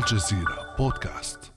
الجزيرة بودكاست.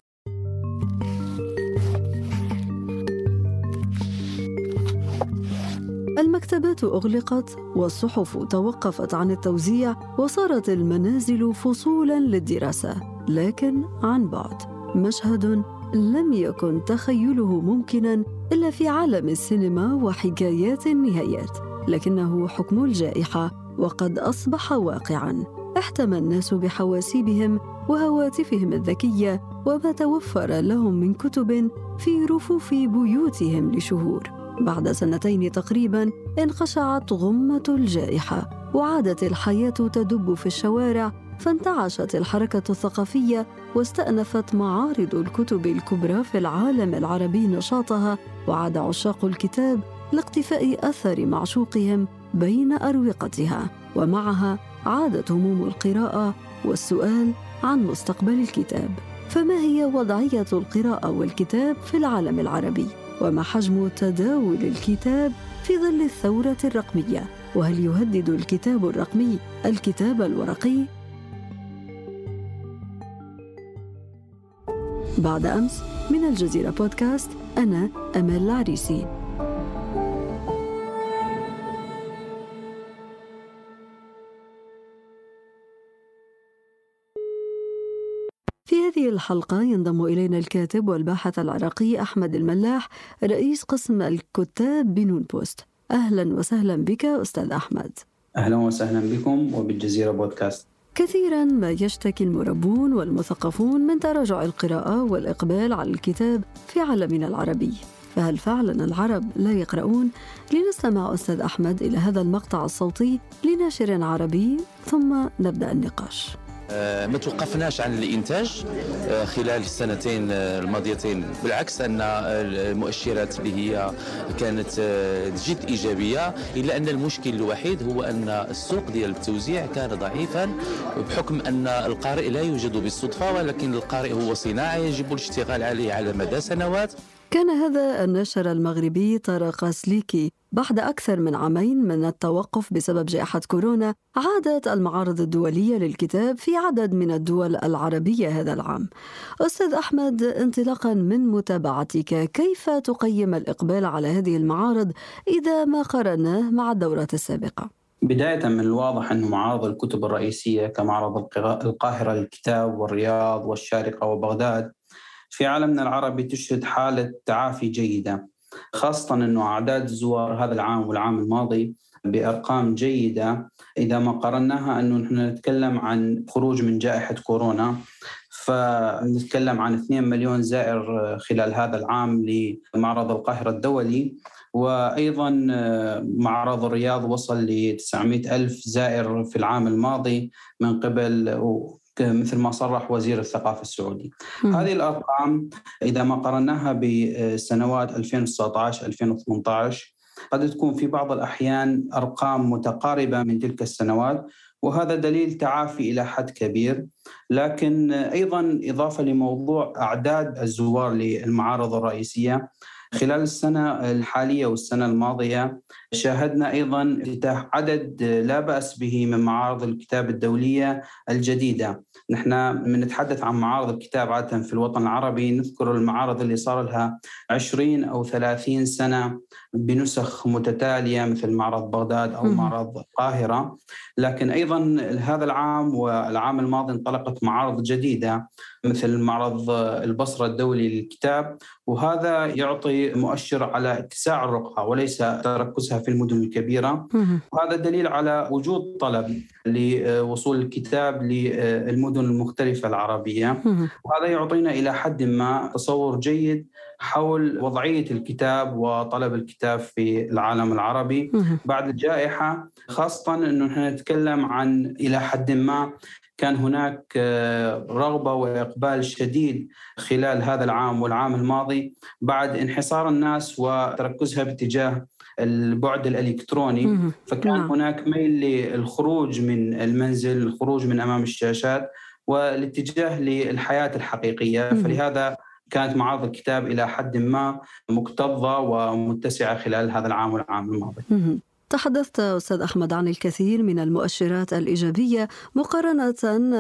المكتبات أغلقت والصحف توقفت عن التوزيع وصارت المنازل فصولا للدراسة لكن عن بعد. مشهد لم يكن تخيله ممكنا إلا في عالم السينما وحكايات النهايات لكنه حكم الجائحة وقد أصبح واقعا. احتمى الناس بحواسيبهم وهواتفهم الذكية وما توفر لهم من كتب في رفوف بيوتهم لشهور. بعد سنتين تقريبا انقشعت غمة الجائحة وعادت الحياة تدب في الشوارع فانتعشت الحركة الثقافية واستأنفت معارض الكتب الكبرى في العالم العربي نشاطها وعاد عشاق الكتاب لاقتفاء أثر معشوقهم بين أروقتها. ومعها عادت هموم القراءة والسؤال عن مستقبل الكتاب فما هي وضعية القراءة والكتاب في العالم العربي؟ وما حجم تداول الكتاب في ظل الثورة الرقمية؟ وهل يهدد الكتاب الرقمي الكتاب الورقي؟ بعد أمس من الجزيرة بودكاست أنا أمل العريسي في هذه الحلقة ينضم إلينا الكاتب والباحث العراقي أحمد الملاح رئيس قسم الكتاب بنون بوست. أهلا وسهلا بك أستاذ أحمد. أهلا وسهلا بكم وبالجزيرة بودكاست. كثيرا ما يشتكي المربون والمثقفون من تراجع القراءة والإقبال على الكتاب في عالمنا العربي. فهل فعلا العرب لا يقرؤون؟ لنستمع أستاذ أحمد إلى هذا المقطع الصوتي لناشر عربي ثم نبدأ النقاش. ما توقفناش عن الإنتاج خلال السنتين الماضيتين. بالعكس أن المؤشرات اللي هي كانت جد إيجابية إلا أن المشكل الوحيد هو أن السوق ديال التوزيع كان ضعيفا بحكم أن القارئ لا يوجد بالصدفة ولكن القارئ هو صناعه يجب الاشتغال عليه على مدى سنوات. كان هذا الناشر المغربي طارق سليكي. بعد أكثر من عامين من التوقف بسبب جائحة كورونا عادت المعارض الدولية للكتاب في عدد من الدول العربية هذا العام أستاذ أحمد انطلاقا من متابعتك كيف تقيم الإقبال على هذه المعارض إذا ما قارناه مع الدورات السابقة؟ بداية من الواضح أن معارض الكتب الرئيسية كمعرض القاهرة للكتاب والرياض والشارقة وبغداد في عالمنا العربي تشهد حالة تعافي جيدة خاصة أنه أعداد الزوار هذا العام والعام الماضي بأرقام جيدة. إذا ما قارناها أنه نحن نتكلم عن خروج من جائحة كورونا فنتكلم عن 2 مليون زائر خلال هذا العام لمعرض القاهرة الدولي. وأيضا معرض الرياض وصل ل 900 ألف زائر في العام الماضي من قبل مثل ما صرح وزير الثقافة السعودي م. هذه الأرقام إذا ما قرناها بسنوات 2019-2018 قد تكون في بعض الأحيان أرقام متقاربة من تلك السنوات وهذا دليل تعافي إلى حد كبير لكن أيضا إضافة لموضوع أعداد الزوار للمعارض الرئيسية خلال السنة الحالية والسنة الماضية شاهدنا أيضا افتتاح عدد لا بأس به من معارض الكتاب الدولية الجديدة. نحن نتحدث عن معارض الكتاب عادة في الوطن العربي نذكر المعارض اللي صار لها 20 أو 30 سنة بنسخ متتالية مثل معرض بغداد أو معرض القاهرة. لكن أيضا هذا العام والعام الماضي انطلقت معارض جديدة. مثل معرض البصرة الدولي للكتاب وهذا يعطي مؤشر على اتساع الرقعة وليس تركزها في المدن الكبيرة. وهذا دليل على وجود طلب لوصول الكتاب للمدن المختلفة العربية. وهذا يعطينا إلى حد ما تصور جيد حول وضعية الكتاب وطلب الكتاب في العالم العربي. بعد الجائحة خاصة أنه نحن نتكلم عن إلى حد ما كان هناك رغبة وإقبال شديد خلال هذا العام والعام الماضي بعد انحصار الناس وتركزها باتجاه البعد الإلكتروني. فكان هناك ميل للخروج من المنزل الخروج من أمام الشاشات والاتجاه للحياة الحقيقية. فلهذا كانت معارض الكتاب إلى حد ما مكتظة ومتسعة خلال هذا العام والعام الماضي. تحدثت أستاذ أحمد عن الكثير من المؤشرات الإيجابية مقارنة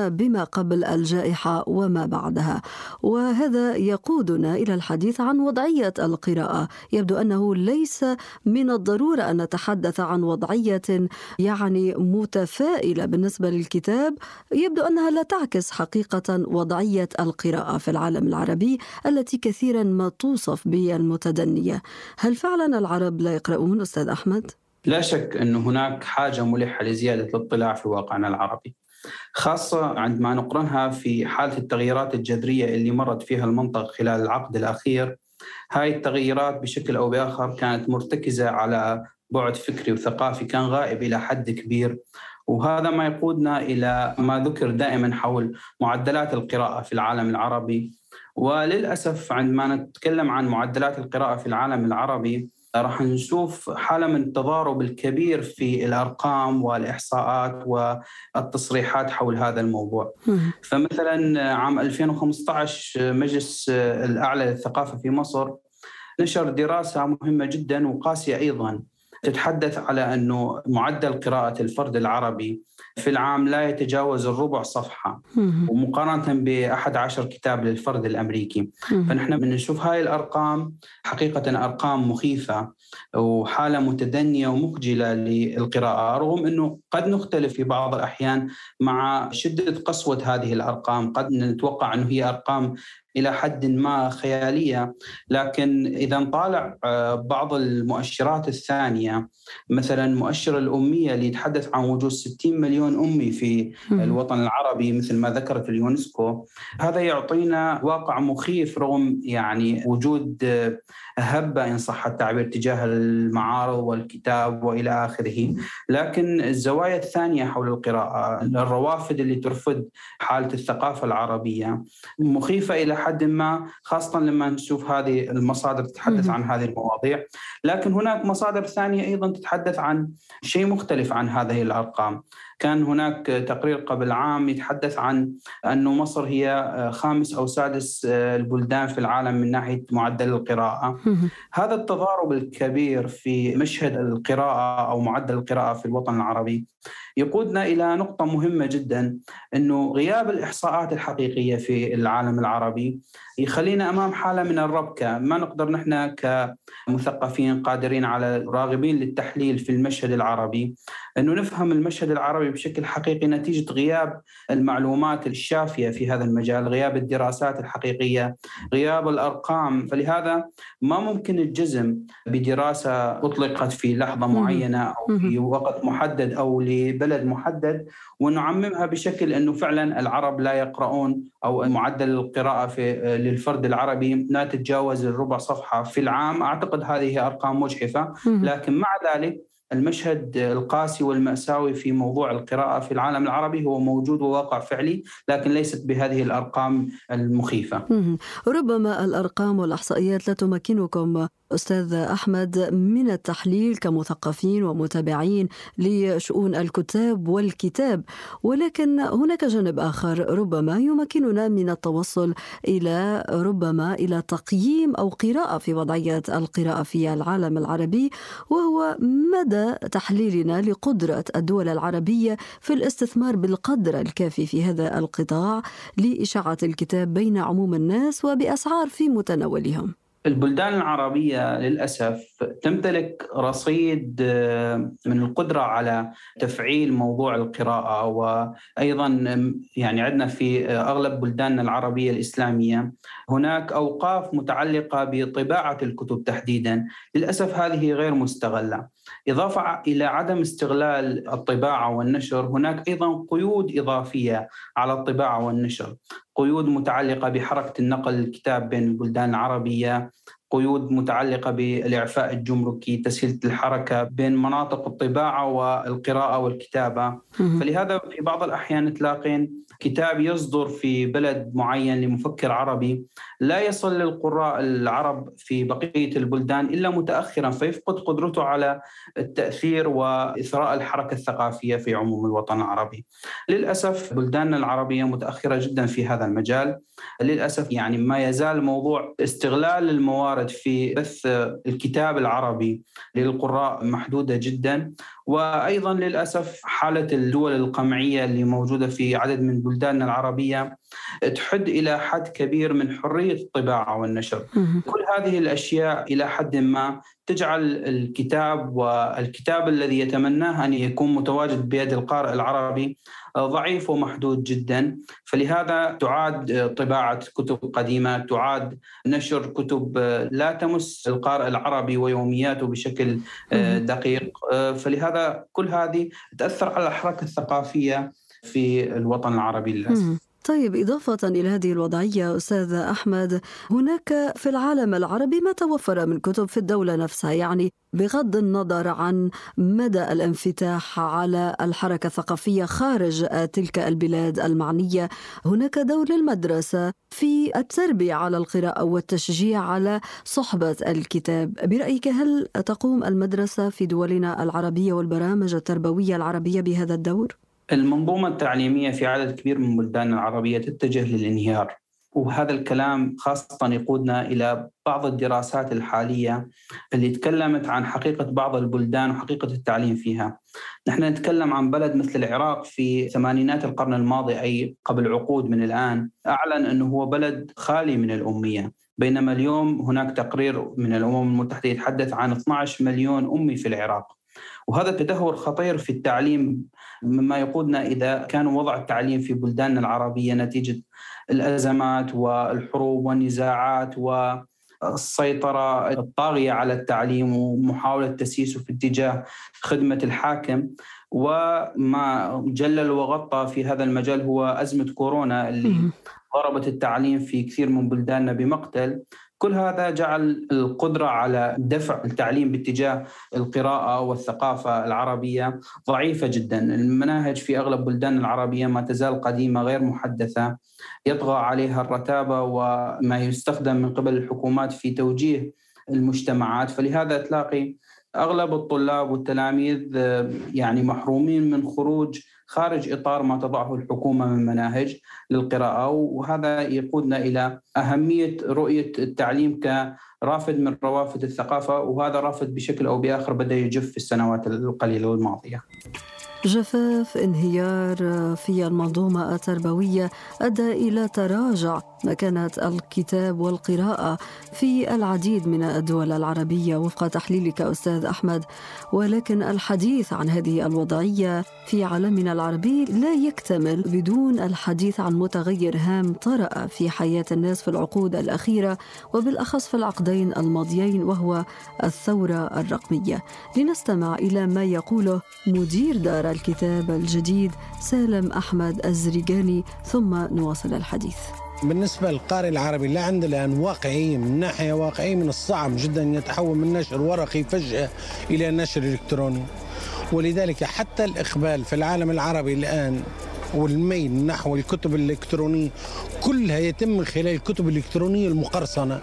بما قبل الجائحة وما بعدها وهذا يقودنا إلى الحديث عن وضعية القراءة. يبدو أنه ليس من الضرورة أن نتحدث عن وضعية يعني متفائلة بالنسبة للكتاب. يبدو أنها لا تعكس حقيقة وضعية القراءة في العالم العربي التي كثيرا ما توصف بالمتدنية. هل فعلا العرب لا يقرؤون أستاذ أحمد؟ لا شك أن هناك حاجة ملحة لزيادة الاطلاع في واقعنا العربي خاصة عندما نقرنها في حالة التغييرات الجذرية اللي مرت فيها المنطقة خلال العقد الأخير. هاي التغييرات بشكل أو بآخر كانت مرتكزة على بعد فكري وثقافي كان غائب إلى حد كبير وهذا ما يقودنا إلى ما ذكر دائما حول معدلات القراءة في العالم العربي. وللأسف عندما نتكلم عن معدلات القراءة في العالم العربي راح نشوف حالة من التضارب الكبير في الأرقام والإحصاءات والتصريحات حول هذا الموضوع. فمثلا عام 2015 مجلس الأعلى للثقافة في مصر نشر دراسة مهمة جدا وقاسية أيضا تتحدث على أنه معدل قراءة الفرد العربي في العام لا يتجاوز الربع صفحة ومقارنة ب 11 كتاب للفرد الأمريكي. فنحن بنشوف هاي الأرقام حقيقة أرقام مخيفة وحالة متدنية ومخجلة للقراءة رغم أنه قد نختلف في بعض الأحيان مع شدة قسوة هذه الأرقام قد نتوقع أنه هي أرقام إلى حد ما خيالية. لكن إذا نطالع آه، بعض المؤشرات الثانية مثلا مؤشر الأمية اللي يتحدث عن وجود 60 مليون أمي في الوطن العربي مثل ما ذكرت اليونسكو هذا يعطينا واقع مخيف رغم يعني وجود هبه إن صح التعبير تجاه المعارض والكتاب وإلى آخره. لكن الزوايا الثانية حول القراءة الروافد اللي ترفض حالة الثقافة العربية مخيفة إلى حد ما خاصة لما نشوف هذه المصادر تتحدث عن هذه المواضيع. لكن هناك مصادر ثانية أيضا تتحدث عن شيء مختلف عن هذه الأرقام. كان هناك تقرير قبل عام يتحدث عن أن مصر هي خامس أو سادس البلدان في العالم من ناحية معدل القراءة. هذا التضارب الكبير في مشهد القراءة أو معدل القراءة في الوطن العربي يقودنا إلى نقطة مهمة جدا إنه غياب الإحصاءات الحقيقية في العالم العربي يخلينا أمام حالة من الربكة، ما نقدر نحن كمثقفين قادرين على راغبين للتحليل في المشهد العربي إنه نفهم المشهد العربي بشكل حقيقي نتيجة غياب المعلومات الشافية في هذا المجال، غياب الدراسات الحقيقية، غياب الأرقام، فلهذا ما ممكن الجزم بدراسة اطلقت في لحظة معينة أو في وقت محدد أو لبلد محدد ونعممها بشكل أنه فعلا العرب لا يقرؤون أو معدل القراءة في للفرد العربي لا تتجاوز الربع صفحة في العام. أعتقد هذه أرقام مجحفة. لكن مع ذلك المشهد القاسي والمأساوي في موضوع القراءة في العالم العربي هو موجود وواقع فعلي لكن ليست بهذه الأرقام المخيفة. ربما الأرقام والإحصائيات لا تمكنكم أستاذ أحمد من التحليل كمثقفين ومتابعين لشؤون الكتاب والكتاب ولكن هناك جانب آخر ربما يمكننا من التوصل إلى ربما إلى تقييم أو قراءة في وضعية القراءة في العالم العربي وهو مدى تحليلنا لقدرة الدول العربية في الاستثمار بالقدر الكافي في هذا القطاع لإشاعة الكتاب بين عموم الناس وبأسعار في متناولهم. البلدان العربية للأسف تمتلك رصيد آه، من القدرة على تفعيل موضوع القراءة وأيضا يعني عندنا في أغلب بلداننا العربية الإسلامية هناك أوقاف متعلقة بطباعة الكتب تحديدا. للأسف هذه غير مستغلة. إضافة إلى عدم استغلال الطباعة والنشر هناك أيضا قيود إضافية على الطباعة والنشر. قيود متعلقة بحركة النقل الكتاب بين البلدان العربية. قيود متعلقة بالإعفاء الجمركي تسهيل الحركة بين مناطق الطباعة والقراءة والكتابة. فلهذا في بعض الأحيان تلاقين كتاب يصدر في بلد معين لمفكر عربي لا يصل للقراء العرب في بقية البلدان إلا متأخرا فيفقد قدرته على التأثير وإثراء الحركة الثقافية في عموم الوطن العربي. للأسف بلداننا العربية متأخرة جدا في هذا المجال. للأسف يعني ما يزال موضوع استغلال الموارد في بث الكتاب العربي للقراء محدودة جدا. وأيضا للأسف حالة الدول القمعية اللي موجودة في عدد من بلداننا العربية تحد إلى حد كبير من حرية الطباعة والنشر. كل هذه الأشياء إلى حد ما تجعل الكتاب والكتاب الذي يتمناه أن يكون متواجد بيد القارئ العربي ضعيف ومحدود جدا. فلهذا تعاد طباعة كتب قديمة تعاد نشر كتب لا تمس القارئ العربي ويومياته بشكل دقيق. فلهذا كل هذه تأثر على الحركة الثقافية في الوطن العربي للأسف. طيب إضافة إلى هذه الوضعية أستاذ أحمد هناك في العالم العربي ما توفر من كتب في الدولة نفسها يعني بغض النظر عن مدى الانفتاح على الحركة الثقافية خارج تلك البلاد المعنية هناك دور للمدرسة في التربية على القراءة والتشجيع على صحبة الكتاب برأيك هل تقوم المدرسة في دولنا العربية والبرامج التربوية العربية بهذا الدور؟ المنظومة التعليمية في عدد كبير من بلدان العربية تتجه للانهيار وهذا الكلام خاصة يقودنا إلى بعض الدراسات الحالية اللي تكلمت عن حقيقة بعض البلدان وحقيقة التعليم فيها. نحن نتكلم عن بلد مثل العراق في ثمانينات القرن الماضي أي قبل عقود من الآن. أعلن أنه هو بلد خالي من الأمية. بينما اليوم هناك تقرير من الأمم المتحدة يتحدث عن 12 مليون أمي في العراق. وهذا تدهور خطير في التعليم مما يقودنا إذا كان وضع التعليم في بلداننا العربية نتيجة الأزمات والحروب والنزاعات والسيطرة الطاغية على التعليم ومحاولة تسييسه في اتجاه خدمة الحاكم. وما جلل وغطى في هذا المجال هو أزمة كورونا اللي ضربت التعليم في كثير من بلداننا بمقتل. كل هذا جعل القدرة على دفع التعليم باتجاه القراءة والثقافة العربية ضعيفة جدا. المناهج في أغلب بلدان العربية ما تزال قديمة غير محدثة. يطغى عليها الرتابة وما يستخدم من قبل الحكومات في توجيه المجتمعات فلهذا تلاقي أغلب الطلاب والتلاميذ يعني محرومين من خروج خارج إطار ما تضعه الحكومة من مناهج للقراءة وهذا يقودنا إلى أهمية رؤية التعليم كرافد من روافد الثقافة وهذا رافد بشكل أو بآخر بدأ يجف في السنوات القليلة الماضيه. جفاف انهيار في المنظومة التربوية أدى إلى تراجع مكانه الكتاب والقراءة في العديد من الدول العربية وفق تحليلك أستاذ أحمد. ولكن الحديث عن هذه الوضعية في عالمنا العربي لا يكتمل بدون الحديث عن متغير هام طرأ في حياة الناس في العقود الأخيرة وبالأخص في العقدين الماضيين وهو الثورة الرقمية. لنستمع إلى ما يقوله مدير دار الكتاب الجديد سالم أحمد الزريقاني ثم نواصل الحديث. بالنسبة للقارئ العربي لا عنده الآن واقعية من ناحية واقعية من الصعب جدا أن يتحول من نشر ورقي فجأة إلى نشر إلكتروني. ولذلك حتى الإقبال في العالم العربي الآن والميل نحو الكتب الإلكترونية كلها يتم خلال الكتب الإلكترونية المقرصنة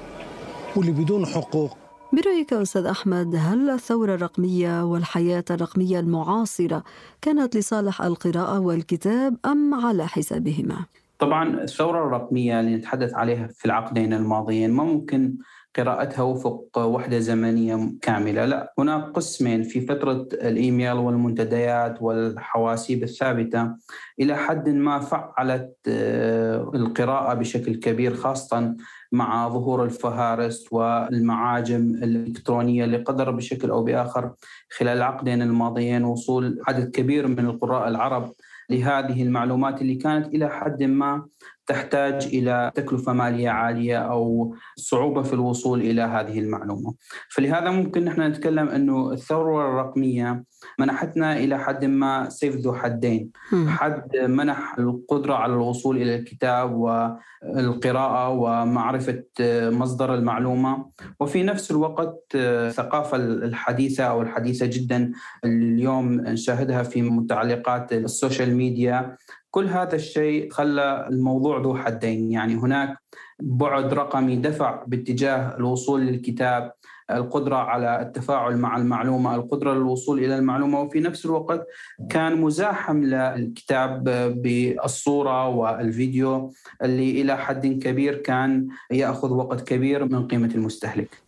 واللي بدون حقوق. برأيك أستاذ أحمد هل الثورة الرقمية والحياة الرقمية المعاصرة كانت لصالح القراءة والكتاب أم على حسابهما؟ طبعا الثورة الرقمية اللي نتحدث عليها في العقدين الماضيين ما ممكن قراءتها وفق وحدة زمنية كاملة. لا هناك قسمين في فترة الإيميل والمنتديات والحواسيب الثابتة. إلى حد ما فعلت آه، القراءة بشكل كبير خاصة مع ظهور الفهارس والمعاجم الإلكترونية اللي قدر بشكل أو بآخر خلال العقدين الماضيين وصول عدد كبير من القراء العرب لهذه المعلومات اللي كانت إلى حد ما تحتاج إلى تكلفة مالية عالية أو صعوبة في الوصول إلى هذه المعلومة. فلهذا ممكن نحن نتكلم أنه الثورة الرقمية منحتنا إلى حد ما سيف ذو حدين، حد منح القدرة على الوصول إلى الكتاب والقراءة ومعرفة مصدر المعلومة، وفي نفس الوقت الثقافة الحديثة أو الحديثة جدا اليوم نشاهدها في متعلقات السوشيال ميديا. كل هذا الشيء خلى الموضوع ذو حدين. يعني هناك بعد رقمي دفع باتجاه الوصول للكتاب القدرة على التفاعل مع المعلومة القدرة للوصول إلى المعلومة. وفي نفس الوقت كان مزاحم للكتاب بالصورة والفيديو اللي إلى حد كبير كان يأخذ وقت كبير من قيمة المستهلك.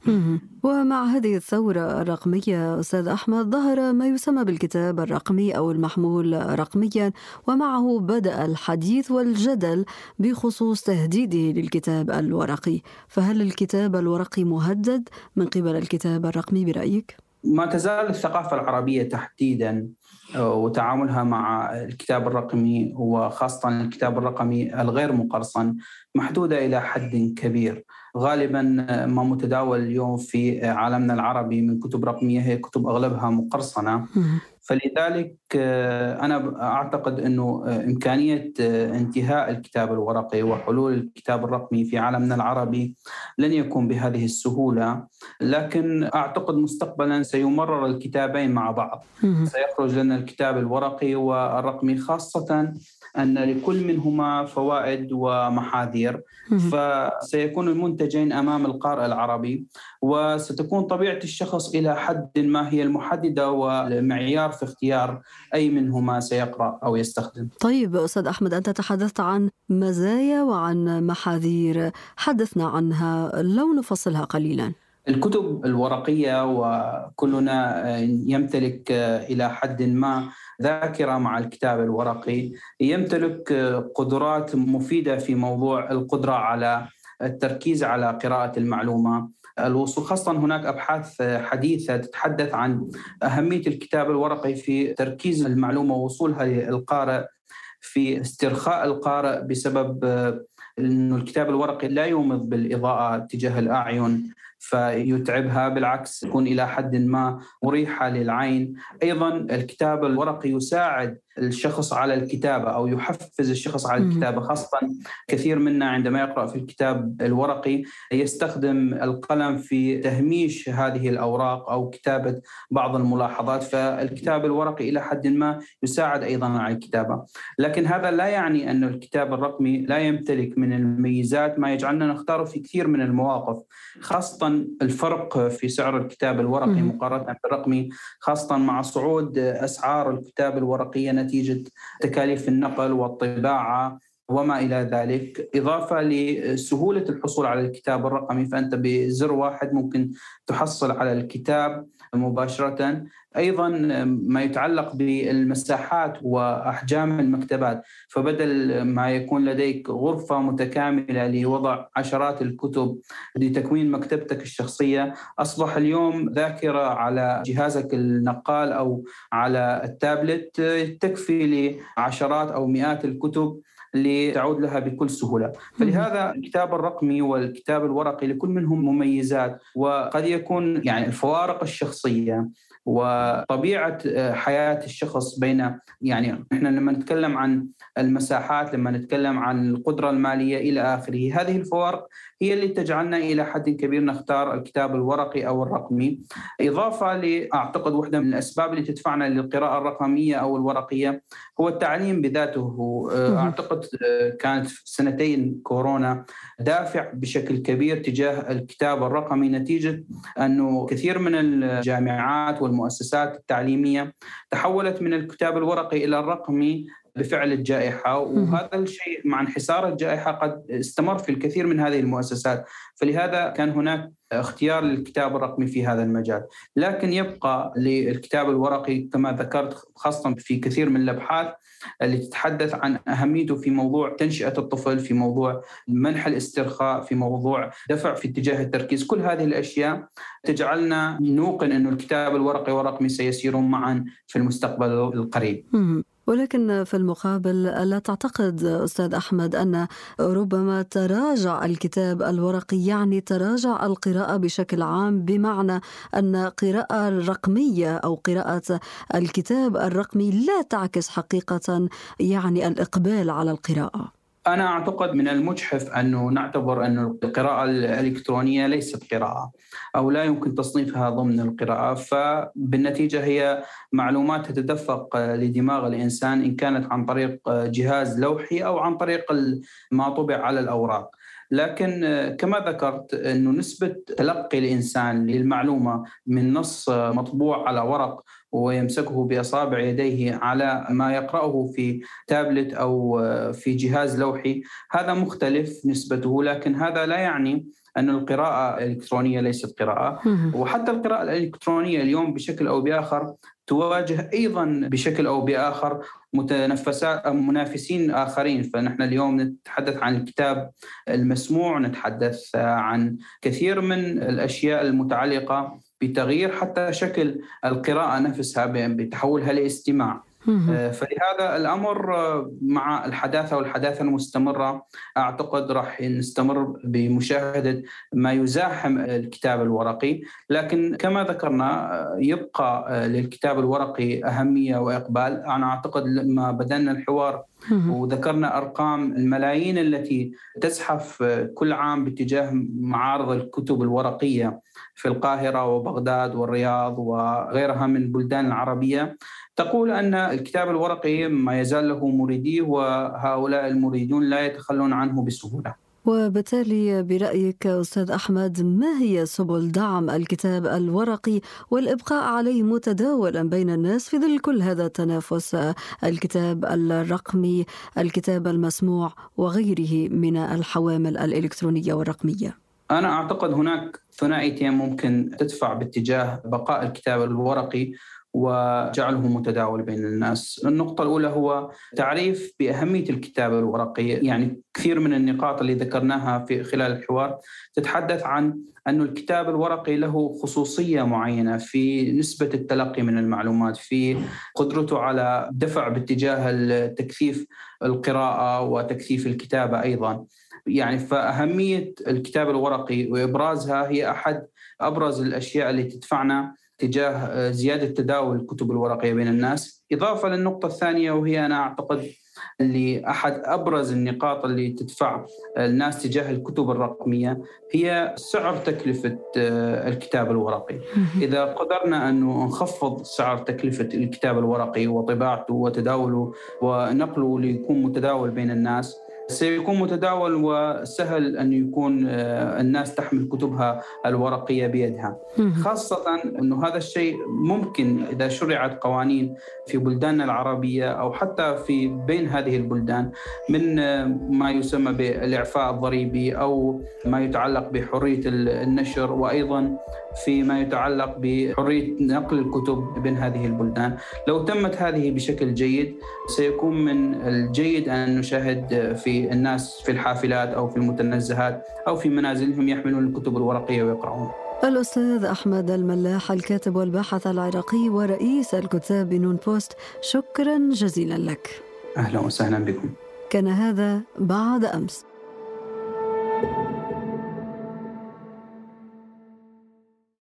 ومع هذه الثورة الرقمية أستاذ أحمد ظهر ما يسمى بالكتاب الرقمي أو المحمول رقميا ومعه بدأ الحديث والجدل بخصوص تهديده للكتاب الورقي. فهل الكتاب الورقي مهدد من قبل الكتاب الرقمي برأيك؟ ما تزال الثقافة العربية تحديدا آه، وتعاملها مع الكتاب الرقمي وخاصة الكتاب الرقمي الغير مقرصن محدودة إلى حد كبير. غالبا ما متداول اليوم في عالمنا العربي من كتب رقمية هي كتب أغلبها مقرصنة. فلذلك آه، أنا أعتقد إنه آه، إمكانية آه، انتهاء الكتاب الورقي وحلول الكتاب الرقمي في عالمنا العربي لن يكون بهذه السهولة لكن أعتقد مستقبلا سيمرر الكتابين مع بعض. سيخرج لنا الكتاب الورقي والرقمي خاصة أن لكل منهما فوائد ومحاذير. فسيكون المنتجين أمام القارئ العربي وستكون طبيعة الشخص إلى حد ما هي المحددة والمعيار في اختيار أي منهما سيقرأ أو يستخدم. طيب أستاذ أحمد أنت تحدثت عن مزايا وعن محاذير، حدثنا عنها لو نفصلها قليلا. الكتب الورقية وكلنا يمتلك إلى حد ما ذاكرة مع الكتاب الورقي يمتلك قدرات مفيدة في موضوع القدرة على التركيز على قراءة المعلومة الوصول. خاصة هناك أبحاث حديثة تتحدث عن أهمية الكتاب الورقي في تركيز المعلومة ووصولها للقارئ في استرخاء القارئ بسبب أنه الكتاب الورقي لا يومض بالإضاءة تجاه الأعين. فيتعبها بالعكس يكون إلى حد ما مريحة للعين. أيضا الكتاب الورقي يساعد الشخص على الكتابة أو يحفز الشخص على الكتابة خاصة كثير منا عندما يقرأ في الكتاب الورقي يستخدم القلم في تهميش هذه الأوراق أو كتابة بعض الملاحظات. فالكتاب الورقي إلى حد ما يساعد أيضا على الكتابة. لكن هذا لا يعني أن الكتاب الرقمي لا يمتلك من الميزات ما يجعلنا نختاره في كثير من المواقف خاصة الفرق في سعر الكتاب الورقي مقارنة بالرقمي خاصة مع صعود أسعار الكتاب الورقية نتيجة تكاليف النقل والطباعة وما إلى ذلك، إضافة لسهولة الحصول على الكتاب الرقمي فأنت بزر واحد ممكن تحصل على الكتاب مباشرة. أيضا ما يتعلق بالمساحات وأحجام المكتبات فبدل ما يكون لديك غرفة متكاملة لوضع عشرات الكتب لتكوين مكتبتك الشخصية أصبح اليوم ذاكرة على جهازك النقال أو على التابلت تكفي لعشرات أو مئات الكتب لتعود لها بكل سهولة، فلهذا الكتاب الرقمي والكتاب الورقي لكل منهم مميزات وقد يكون يعني الفوارق الشخصية وطبيعة آه، حياة الشخص بين يعني إحنا لما نتكلم عن المساحات لما نتكلم عن القدرة المالية إلى آخره هذه الفوارق هي اللي تجعلنا إلى حد كبير نختار الكتاب الورقي أو الرقمي. إضافة لاعتقد واحدة من الأسباب اللي تدفعنا للقراءة الرقمية أو الورقية هو التعليم بذاته. آه، أعتقد آه، كانت سنتين كورونا دافع بشكل كبير تجاه الكتاب الرقمي نتيجة أنه كثير من الجامعات والمؤسسات التعليمية تحولت من الكتاب الورقي إلى الرقمي. بفعل الجائحة وهذا الشيء مع انحسار الجائحة قد استمر في الكثير من هذه المؤسسات. فلهذا كان هناك اختيار للكتاب الرقمي في هذا المجال. لكن يبقى للكتاب الورقي كما ذكرت خاصة في كثير من الأبحاث اللي تتحدث عن أهميته في موضوع تنشئة الطفل في موضوع منح الاسترخاء في موضوع دفع في اتجاه التركيز. كل هذه الأشياء تجعلنا نوقن أن الكتاب الورقي والرقمي سيسيرون معا في المستقبل القريب. ولكن في المقابل لا تعتقد أستاذ أحمد أن ربما تراجع الكتاب الورقي يعني تراجع القراءة بشكل عام بمعنى أن قراءة الرقميه أو قراءة الكتاب الرقمي لا تعكس حقيقة يعني الإقبال على القراءة. أنا أعتقد من المجحف أنه نعتبر أن القراءة الإلكترونية ليست قراءة أو لا يمكن تصنيفها ضمن القراءة فبالنتيجة هي معلومات تتدفق لدماغ الإنسان إن كانت عن طريق جهاز لوحي أو عن طريق ما طبع على الأوراق. لكن كما ذكرت أنه نسبة تلقي الإنسان للمعلومة من نص مطبوع على ورق ويمسكه بأصابع يديه على ما يقرأه في تابلت أو في جهاز لوحي. هذا مختلف نسبته لكن هذا لا يعني أن القراءة الإلكترونية ليست قراءة. وحتى القراءة الإلكترونية اليوم بشكل أو بآخر تواجه أيضا بشكل أو بآخر متنفسات منافسين آخرين. فنحن اليوم نتحدث عن الكتاب المسموع نتحدث عن كثير من الأشياء المتعلقة بتغيير حتى شكل القراءة نفسها بتحولها لاستماع فلهذا الأمر آه، مع الحداثة والحداثة المستمرة أعتقد راح نستمر بمشاهدة ما يزاحم الكتاب الورقي، لكن كما ذكرنا آه، يبقى للكتاب الورقي أهمية وإقبال، أنا أعتقد لما بدأنا الحوار وذكرنا أرقام الملايين التي تزحف كل عام باتجاه معارض الكتب الورقية في القاهرة وبغداد والرياض وغيرها من البلدان العربية تقول أن الكتاب الورقي ما يزال له مريديه وهؤلاء المريدون لا يتخلون عنه بسهولة. وبالتالي برأيك أستاذ أحمد ما هي سبل دعم الكتاب الورقي والإبقاء عليه متداولا بين الناس في ظل كل هذا التنافس؟ الكتاب الرقمي الكتاب المسموع وغيره من الحوامل الإلكترونية والرقمية. أنا أعتقد هناك ثنائيتين ممكن تدفع باتجاه بقاء الكتاب الورقي. وجعله متداول بين الناس. النقطة الأولى هو تعريف بأهمية الكتابة الورقية. يعني كثير من النقاط اللي ذكرناها في خلال الحوار تتحدث عن أن الكتاب الورقي له خصوصية معينة في نسبة التلقي من المعلومات في قدرته على دفع باتجاه تكثيف القراءة وتكثيف الكتابة أيضا. يعني فأهمية الكتاب الورقي وإبرازها هي أحد أبرز الأشياء اللي تدفعنا تجاه آه، زيادة تداول الكتب الورقية بين الناس، إضافة للنقطة الثانية وهي أنا أعتقد اللي احد أبرز النقاط اللي تدفع الناس تجاه الكتب الرقمية هي سعر تكلفة آه، الكتاب الورقي. إذا قدرنا انه نخفض سعر تكلفة الكتاب الورقي وطباعته وتداوله ونقله ليكون متداول بين الناس سيكون متداول وسهل أن يكون آه، الناس تحمل كتبها الورقية بيدها. خاصة أنه هذا الشيء ممكن إذا شرعت قوانين في بلداننا العربية أو حتى في بين هذه البلدان من آه، ما يسمى بالإعفاء الضريبي أو ما يتعلق بحرية النشر وأيضا فيما يتعلق بحرية نقل الكتب بين هذه البلدان. لو تمت هذه بشكل جيد سيكون من الجيد أن نشاهد في الناس في الحافلات أو في المتنزهات أو في منازلهم يحملون الكتب الورقية ويقرؤون. الأستاذ أحمد الملاح الكاتب والباحث العراقي ورئيس الكتاب بنون بوست شكرا جزيلا لك. أهلا وسهلا بكم. كان هذا بعد أمس.